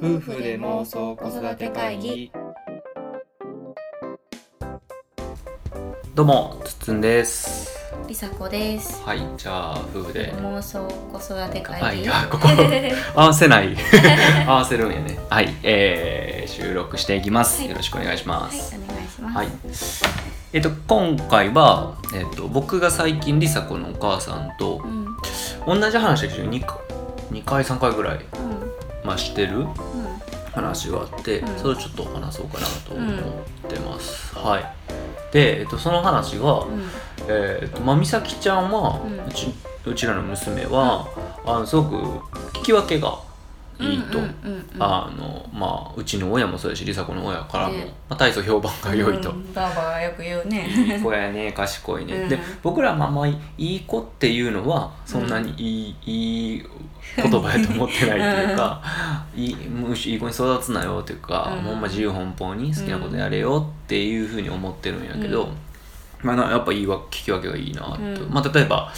夫婦で妄想子育て会議。どうもつっつんです。りさこです。はいじゃあ夫婦で。妄想子育て会議。あいやここ合わせない。合わせるんやね。はいえー、収録していきます、はい。よろしくお願いしまはい、すお願いします。はい、えっと今回は、えっと、僕が最近りさ子のお母さんとうん、同じ話だけど 2, 回2回3回ぐらい、うん、まあ、してる。う話があって、うん。それをちょっと話そうかなと思ってます、はい。で、えっと、その話が、ん、うん、えーとまあ、美咲ちゃんは、ううんちうちらの娘は、あのすごく聞き分けがいいと、うんうんうんうん。あのまあ、うちの親もそうやし梨紗子の親からも、ね。まあ、大層評判が良いと。うんがよく言うね。いい子やね 賢いね、うん。で僕らはまあまあいい子っていうのはそんなにいい,、いい言葉やと思ってないっていうか、いいむしいい子に育つなよっていうか、ほんま自由奔放に好きなことやれよっていうふうに思ってるんやけど、うん。まあなやっぱいいわ聞き分けがいいなと、うん。まあ例えば、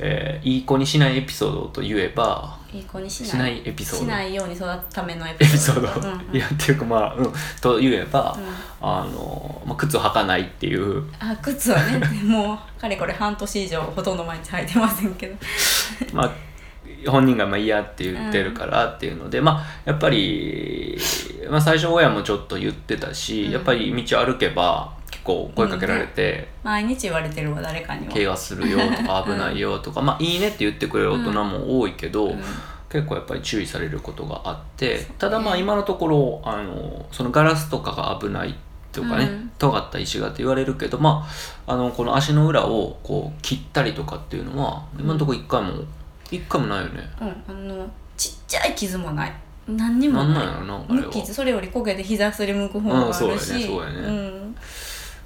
えーいい子にしないエピソードと言えばいい子にしない。しないエピソード。しないように育つためのエエピピソード。うん。うんいやっていうかまあ、うん、と言えば、うん。あの、まあ、靴を履かないっていう。あ、靴はね、もうかれこれ半年以上ほとんど毎日履いてませんけど。まあ本人がまあ嫌って言ってるからっていうので、まあやっぱり、まあ、最初親もちょっと言ってたし、うん。やっぱり道歩けば結構声かけられて、毎日言われてるわ誰かには。怪我するよとか 危ないよとか、まあいいねって言ってくれる大人も多いけど、うん。結構やっぱり注意されることがあってただまあ今のところあのそのガラスとかが危ないとかね、うん。尖った石がって言われるけどまああのこの足の裏をこう切ったりとかっていうのは今のところ一回も一回もないよね。うん、あのちっちゃい傷もない。何にもない。なんなんやろなあれは。それより焦げて膝すりむく方があるし、うんそうやねそうやね。ん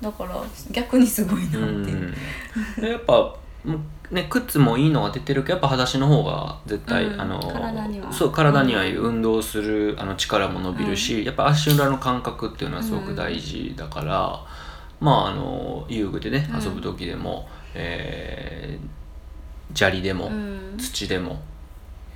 だから逆にすごいなってういう、ん。でやっぱね靴もいいのが出てるけどやっぱ裸足の方が絶対、うん。あの体には。そう体にはいい運動するあの力も伸びるし、やっぱ足裏の感覚っていうのはすごく大事だから、まああの遊具でねうん。遊ぶ時でも、えー砂利でも、うん。土でも、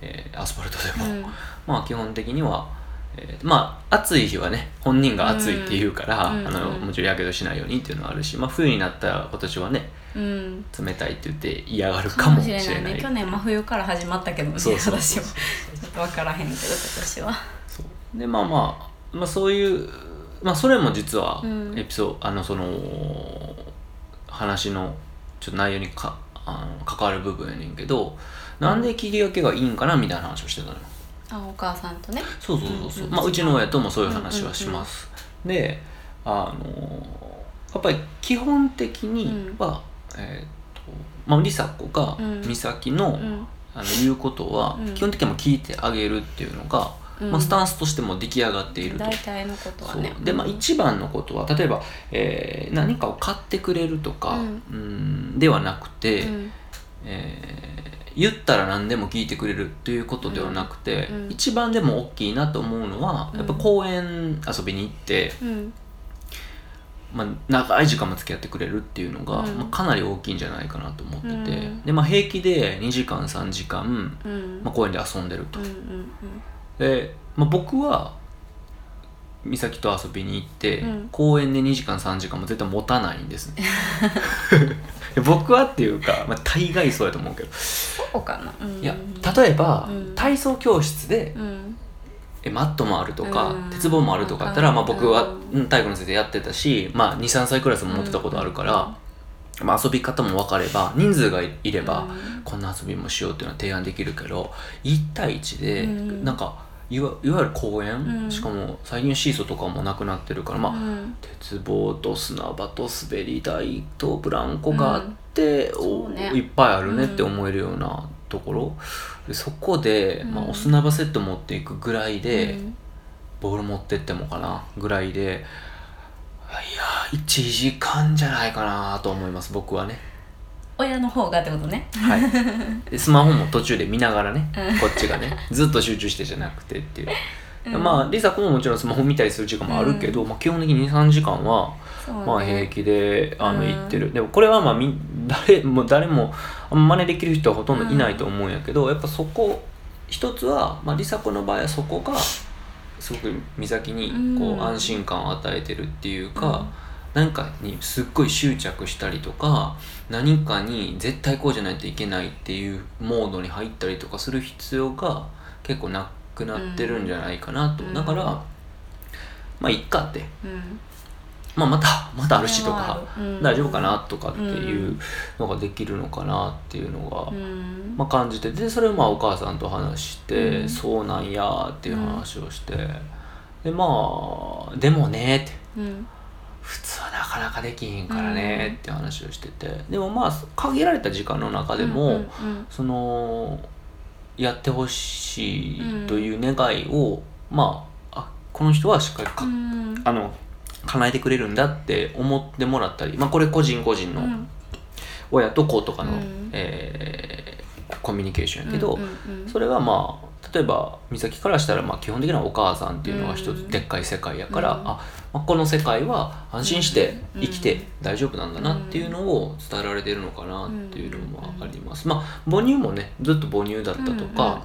えーアスファルトでも、うん。まあ基本的には、えーまあ暑い日はね本人が暑いって言うから、うんあのうん。もちろんやけどしないようにっていうのはあるし、まあ、冬になったら今年はねうん。冷たいって言って嫌がるかかももしれなしれないいね。去年真冬から始まったけどねそうそう私もちょっと分からへんけど今年は。そう。でまあまあ、まあ、そういう、まあ、それも実はうん。エピソード、あのその話のちょっと内容にかあの関わる部分やねんけどなんで切り分けがいいんかなみたいな話をしてたのよあお母さんとね。そうそうそうそう、うんうん。まあ、うちの親ともそういう話はします、であのやっぱり基本的には、えっ、とまあ梨紗子がうん。美咲の,、うん。あの言うことは、うん。基本的には聞いてあげるっていうのが、うん。まあ、スタンスとしても出来上がっていると。大体のことはね。でまあ一番のことは例えば、えー何かを買ってくれるとか、うん。うんではなくて、うん。えー言ったら何でも聞いてくれるっていうことではなくて、うん。一番でも大きいなと思うのは、うん。やっぱ公園遊びに行って、うん。まあ、長い時間も付き合ってくれるっていうのが、うん。まあ、かなり大きいんじゃないかなと思ってて、うん。でまあ、平気で2時間3時間、うん。まあ、公園で遊んでると。うんうん。で、まあ、僕は美咲と遊びに行って、うん。公園で2時間3時間も絶対持たないんですね。僕はっていうか、まあ、大概そうやと思うけど。そうかな、うん、いや例えば、うん。体操教室でうん。えマットもあるとか、うん。鉄棒もあるとかあったら、まあ、僕は体育の先生やってたし、まあ、23歳クラスも持ってたことあるから、まあ、遊び方も分かれば人数がいれば、うん。こんな遊びもしようっていうのは提案できるけど1対1で、うん。なんかいわいわゆる公園、うん。しかも最近シーソーとかもなくなってるから、まあうん。鉄棒と砂場と滑り台とブランコがあって、うん。おそうね。いっぱいあるねって思えるようなところ、でそこで、まあ、うんお砂場セット持っていくぐらいで、うん。ボール持ってってもかな？ぐらいでいや1時間じゃないかなと思います僕はね。親の方がってことね。はい、でスマホも途中で見ながらね、うん。こっちがねずっと集中してじゃなくてっていう、うん。まあ梨紗子ももちろんスマホ見たりする時間もあるけど、まあ、基本的に23時間はまあ平気であのうん。行ってる、でもこれはまあみ 誰も誰もあんま真似できる人はほとんどいないと思うんやけど、やっぱそこ一つは、まあ、梨紗子の場合はそこがすごく美咲にこうん。う安心感を与えてるっていうか、何かにすっごい執着したりとか何かに絶対こうじゃないといけないっていうモードに入ったりとかする必要が結構なくなってるんじゃないかなと、うん。だからまあいっかって、うん。まあ、またまたあるしとか、うん。大丈夫かなとかっていうのができるのかなっていうのが、うん。まあ、感じてでそれをまあお母さんと話して、うん。そうなんやっていう話をして、でまあでもねって。うん。普通かなかできひんからねって話をしてて。でもまあ限られた時間の中でも、そのやってほしいという願いを、まああこの人はしっかりか、うん。あの叶えてくれるんだって思ってもらったり、まあ、これ個人個人のうん。親と子とかの、うん。えーコミュニケーションやけど、それがまあ例えば美咲からしたらまあ基本的にはお母さんっていうのが一うん。つでっかい世界やから、うん。あまあこの世界は安心してうん生きて大丈夫なんだなっていうのを伝えられてるのかなっていうのもあります。まあ母乳もねずっと母乳だったとか、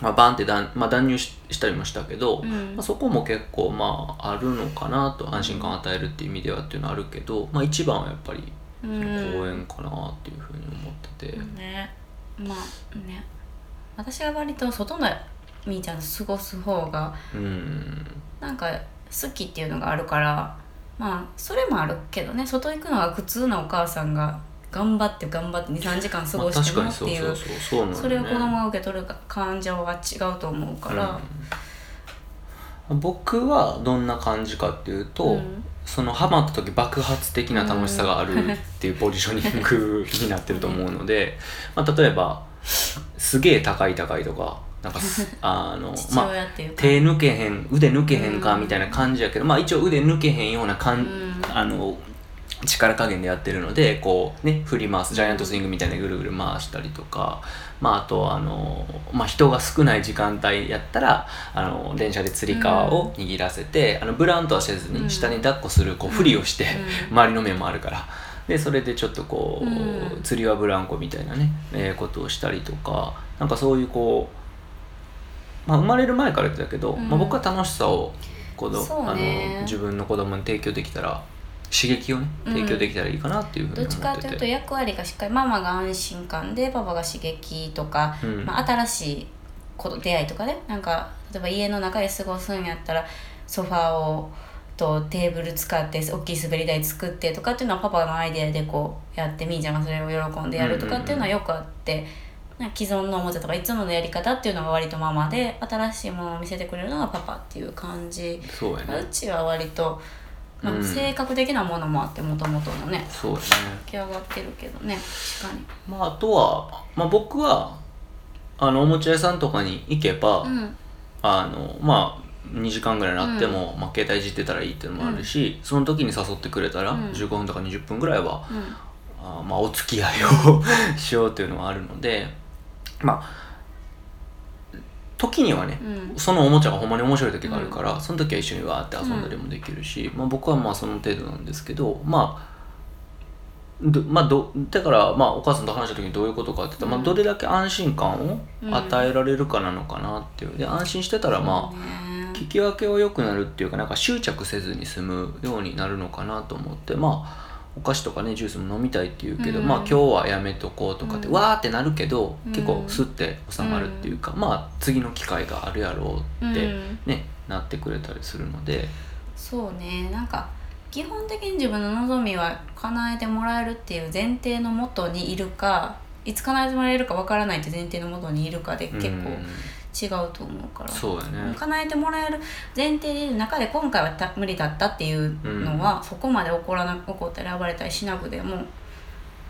まあ、バンって断,、まあ、断乳ししたりもしたけど、うん。まあ、そこも結構まああるのかなと安心感を与えるっていう意味ではっていうのはあるけど、まあ、一番はやっぱりう公ん園かなっていうふうに思ってて。ね。まあね私は割と外のみーちゃんと過ごす方がうん。なんか好きっていうのがあるからまあそれもあるけどね外行くのが苦痛なお母さんが頑張って頑張って23時間過ごしてもっていうそれを子供が受け取る感情は違うと思うから、うん。僕はどんな感じかっていうと、うん。そのハマった時爆発的な楽しさがあるっていうポジショニングになってると思うので、まあ、例えばすげえ高い高いとかなんかす あの父まあ手抜けへん腕抜けへんかうん。みたいな感じやけど、まあ一応腕抜けへんようなかん、うん。あの力加減でやってるのでこうね振り回すジャイアントスイングみたいなぐるぐる回したりとか、まあ、あとあの、まあ、人が少ない時間帯やったらあの電車でつり革を握らせて、あのブランとはせずうんに下に抱っこするこうふりをして、うん。周りの目もあるから。でそれでちょっとこう、うん。釣りはブランコみたいなね、えーことをしたりとかなんかそういうこう、まあ、生まれる前から言ってたけど、うん。まあ、僕は楽しさを子供そうあねの自分の子供に提供できたら刺激をねうん。提供できたらいいかなっていうふうにどっちか思ってて、というと役割がしっかりママが安心感でパパが刺激とか、うん。まあ、新しいこと出会いとかねなんか例えば家の中で過ごすんやったらソファーをとテーブル使って大きい滑り台作ってとかっていうのはパパのアイデアでこうやってみーちゃんがそれを喜んでやるとかっていうのはよくあって。な既存のおもちゃとかいつものやり方っていうのが割とママで新しいものを見せてくれるのがパパっていう感じ。そうやね。うちは割と、まあうん性格的なものもあってもともとのねそうやね。出来上がってるけどね確かに。まああとは、まあ、僕はあのおもちゃ屋さんとかに行けば、うん。あのまあ2時間ぐらいになっても、まあ、携帯いじってたらいいっていうのもあるし、その時に誘ってくれたら、うん。15分とか20分ぐらいはうん。あーまあ、お付き合いを しようっていうのはあるのでまあ時にはね、うん。そのおもちゃがほんまに面白い時があるから、その時は一緒にわーって遊んだりもできるし、まあ、僕はまあその程度なんですけどまあどまあ、どだから、まあ、お母さんと話した時にどういうことかって言ったら、まあ、どれだけ安心感を与えられるかなのかなっていう。で安心してたらまあね聞き分けは良くなるっていうかなんか執着せずに済むようになるのかなと思ってまあお菓子とかねジュースも飲みたいっていうけど、うん。まあ今日はやめとこうとかって、うん。わーってなるけど、うん。結構スッて収まるっていうか、まあ次の機会があるやろうってうん。ね、なってくれたりするので。そうね。なんか基本的に自分の望みは叶えてもらえるっていう前提のもとにいるかいつ叶えてもらえるかわからないって前提のもとにいるかで結構うん違うと思うから、そうやね。叶えてもらえる前提でいる中で今回はた無理だったっていうのは、そこまで起こらな起こったり暴れたりしなくても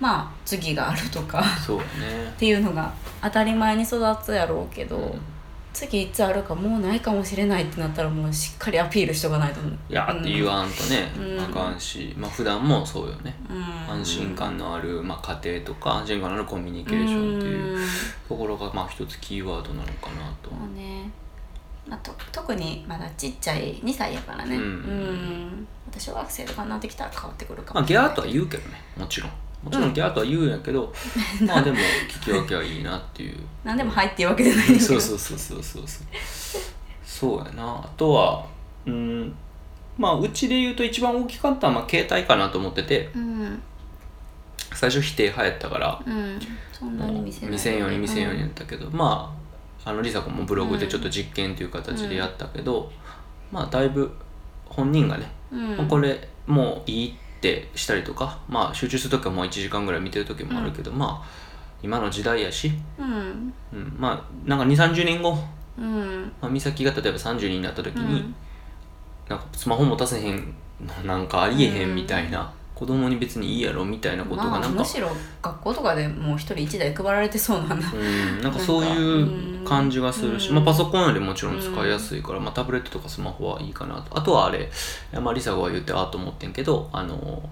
まあ次があるとか。そうやね。っていうのが当たり前に育つやろうけど、うん次いつあるかもうないかもしれないってなったらもうしっかりアピールしとかないと。思ういやって言わんとね、うん。あかんし、まあ普段もそうよね、うん。安心感のある、まあ、家庭とか安心感のあるコミュニケーションっていううん。ところがまあ一つキーワードなのかなと。ねまあ、と特にまだちっちゃい2歳やからね。うん。うん。また小学生とかになってきたら変わってくるかまあもしれない。ギャーとは言うけどねもちろんもちろんギャーとは言うんやけど、まあでも聞き分けはいいなっていう。何でも入っていうわけじゃない。け どそうそうそうそうそう。そうそうやな。あとはうんまあうちで言うと一番大きかったのはまあ携帯かなと思ってて。うん。最初否定派やったからうん。そんなに見せんように見せんようにやったけど、まああの梨紗子もブログでちょっと実験という形でやったけど、まあだいぶ本人がね、これもういいってしたりとかまあ集中する時はもう1時間ぐらい見てる時もあるけど、まあ今の時代やし、うん。うん、まあなんか2 3 0年後、うん。まあ、美咲が例えば30になった時に、うん。なんかスマホ持たせへんのなんかありえへんみたいな、子供に別にいいやろみたいなことがまあ、なんか、むしろ学校とかでもう一人一台配られてそうなんだうん、なんかそういう感じがするし、うん。まあ、パソコンよりもちろん使いやすいから、まあ、タブレットとかスマホはいいかなと。あとはあれ、まあ、リサが言ってああと思ってんけどあの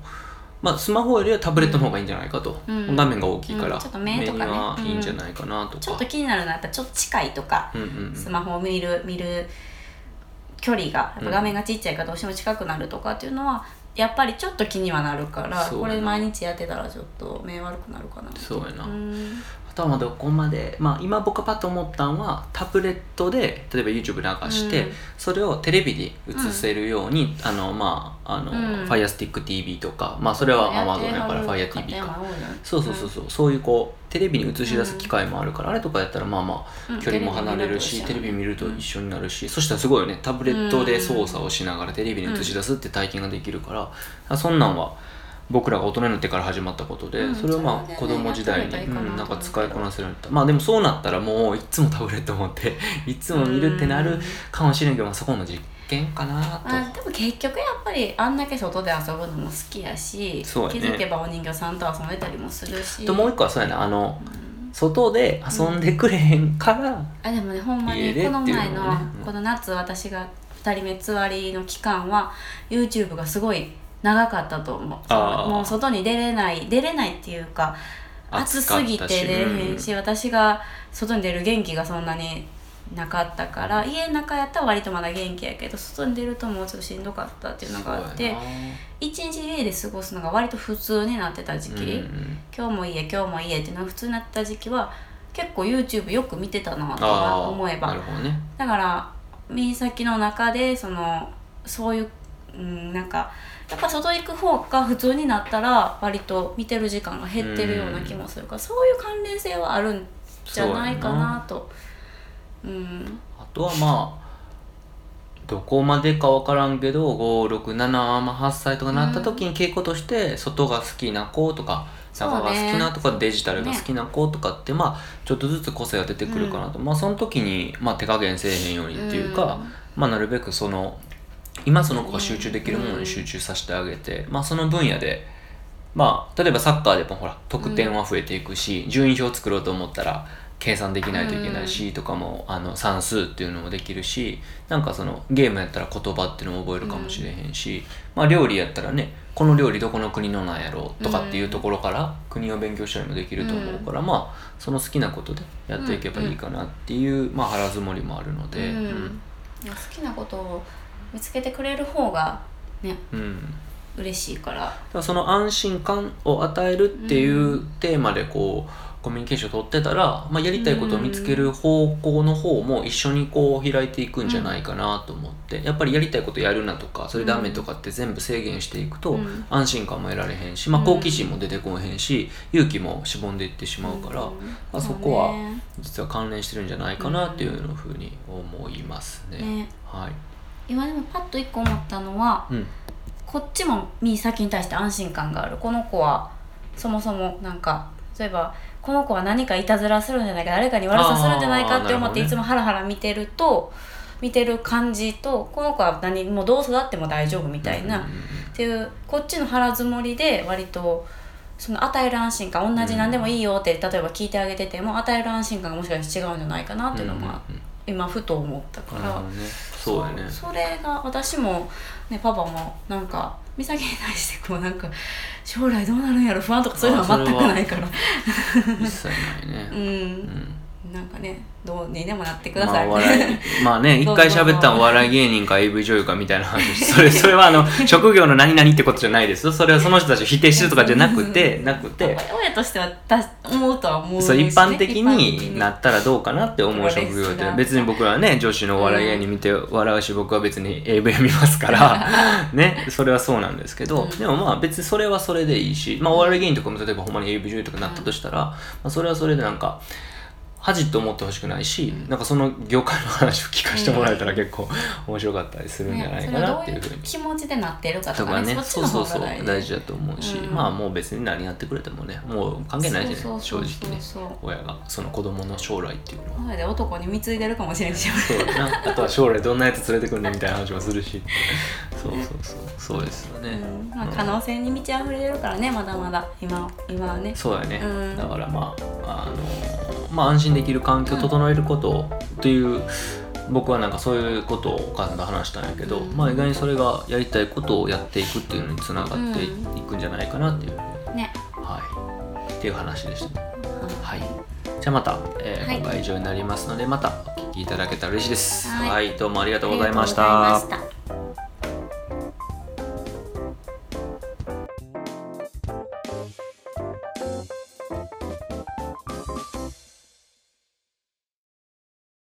まあ、スマホよりはタブレットの方がいいんじゃないかと、うん。画面が大きいから、うんちょっと目とかね。にはいいんじゃないかなとか、ちょっと気になるのはやっぱちょっと近いとか、うんうんうん。スマホを見る見る距離がやっぱ画面がちっちゃいからどうしても近くなるとかっていうのはやっぱりちょっと気にはなるからこれ毎日やってたらちょっと目悪くなるかなそうやな、うんあとはまあどこまで、まあ、今僕がパッと思ったのはタブレットで例えば YouTube 流して、うん。それをテレビで映せるように、あのまああの、うん。FirestickTV とかまあそれは Amazon やから FireTV かそうそうそうそう、そういうこうテレビに映し出す機会もあるから、あれとかやったらまあまあうん。距離も離れるし、テレビ見ると一緒になるし、そしたらすごいよね。タブレットで操作をしながらテレビに映し出すって体験ができるから、あそんなんは僕らが大人になってから始まったことで、うんそれをまあ子供時代に、やってみたらいいかなうんなんか使いこなせるようになった。まあでもそうなったらもういつもタブレット持って いつも見るってなるかもしれんけど、まあ、そこの実験かなと。まあ、でも結局やっぱりあんだけ外で遊ぶのも好きやしそうやね。気づけばお人形さんと遊んでたりもするし。ともう一個はそうやなあの、外で遊んでくれへんから、あでもねほんまにこの前のこの夏私が2人目つわりの期間は YouTube がすごい長かったと思う。もう外に出れない出れないっていうか暑すぎて出れへん。し、私が外に出る元気がそんなになかったから家の中やったら割とまだ元気やけど外に出るともうちょっとしんどかったっていうのがあって一日家で過ごすのが割と普通になってた時期、うん。うん今日も家今日も家っていうのが普通になってた時期は結構 YouTube よく見てたなと思えば。ね。だから民先の中でそのそういう、うん、なんかやっぱ外行く方が普通になったら割と見てる時間が減ってるような気もするからそういう関連性はあるんじゃないかなと。うん。あとはまあどこまでか分からんけど567、まあ、8歳とかなった時に傾向として外が好きな子とか中が好きなとかデジタルが好きな子とかって、まあちょっとずつ個性が出てくるかなと、まあその時に、まあ、手加減せえへんようにっていうか、うん。まあなるべくその今その子が集中できるものに集中させてあげて、まあその分野でまあ例えばサッカーでもほら得点は増えていくし、順位表を作ろうと思ったら計算できないといけないし、とかもあの算数っていうのもできるしなんかそのゲームやったら言葉っていうのも覚えるかもしれへんし、まあ料理やったらねこの料理どこの国のなんやろうとかっていうところから国を勉強したりもできると思うから、まあその好きなことでやっていけばいいかなっていう、まあ腹積もりもあるので。うん。好きなことを見つけてくれる方がねうん。うん嬉しいから。だからその安心感を与えるっていうテーマでこうコミュニケーションを取ってたら、まあ、やりたいことを見つける方向の方も一緒にこう開いていくんじゃないかなと思ってやっぱりやりたいことやるなとかそれダメとかって全部制限していくとうん。安心感も得られへんし、まあ、うん。好奇心も出てこへんし勇気もしぼんでいってしまうから、あ、そこは実は関連してるんじゃないかなっていうふうに思いますね。ね。はい今でもパッと一個思ったのはうん。こっちも右先に対して安心感がある。この子はそもそもなんか例えばこの子は何かいたずらするんじゃないか誰かに悪さするんじゃないかって思ってね。いつもハラハラ見てると見てる感じとこの子は何もうどう育っても大丈夫みたいな、うんうんうんっていうこっちの腹積もりで割とその与える安心感同じ何でもいいよって例えば聞いてあげてても与える安心感がもしかして違うんじゃないかなっていうのも、うんうんうん。今ふと思ったから、ねそうやね。そそれが私もねパパもなんか美咲に対してこうなんか将来どうなるんやろ不安とかそういうのは全くないから。一切ないね。う、うんんなんかねどうにでもなってくだまあ、さい、お笑い。まあね一回喋ったらお笑い芸人か AV 女優かみたいな話。それそれはあの 職業の何々ってことじゃないです。よそれはその人たちを否定してるとかじゃなくてなくて。親としてはた思うとは思うしそうね。一般的になったらどうかなって思う職業で別に僕らはね女子のお笑い芸人見て笑うし僕は別に AV 見ますから ね。それはそうなんですけど、うん。でもまあ別にそれはそれでいいし、まあ、お笑い芸人とかも例えばほんまに AV 女優とかなったとしたら、まあ、それはそれでなんか恥って思ってほしくないし、なんかその業界の話を聞かせてもらえたら結構面白かったりするんじゃないかなっていうふうに。気持ちでなってるかととかねかねそっちのそうそうそう大事。大事だと思うし、うん。まあもう別に何やってくれてもねもう関係ないしねそうそうそう正直ねそう親がその子供の将来っていうのは。前で男に貢いでるかもしれんし。そうだな。あとは将来どんなやつ連れてくんねんみたいな話もするし。そうそうそう。そうですよね、うん。まあ、うん可能性に満ち溢れるからねまだまだ。今今はね。そうやね、うん。だからまああのまあ安心できる環境を整えることっていう、僕はなんかそういうことをお母さんと話したんやけど、うん。まあ意外にそれがやりたいことをやっていくっていうのにつながっていくんじゃないかなっていう、ね。はい。っていう話でした。うん。はい。じゃあまた、えーはい。今回以上になりますのでまたお聞きいただけたら嬉しいです。はい。はい、どうもありがとうございましありがとうございたました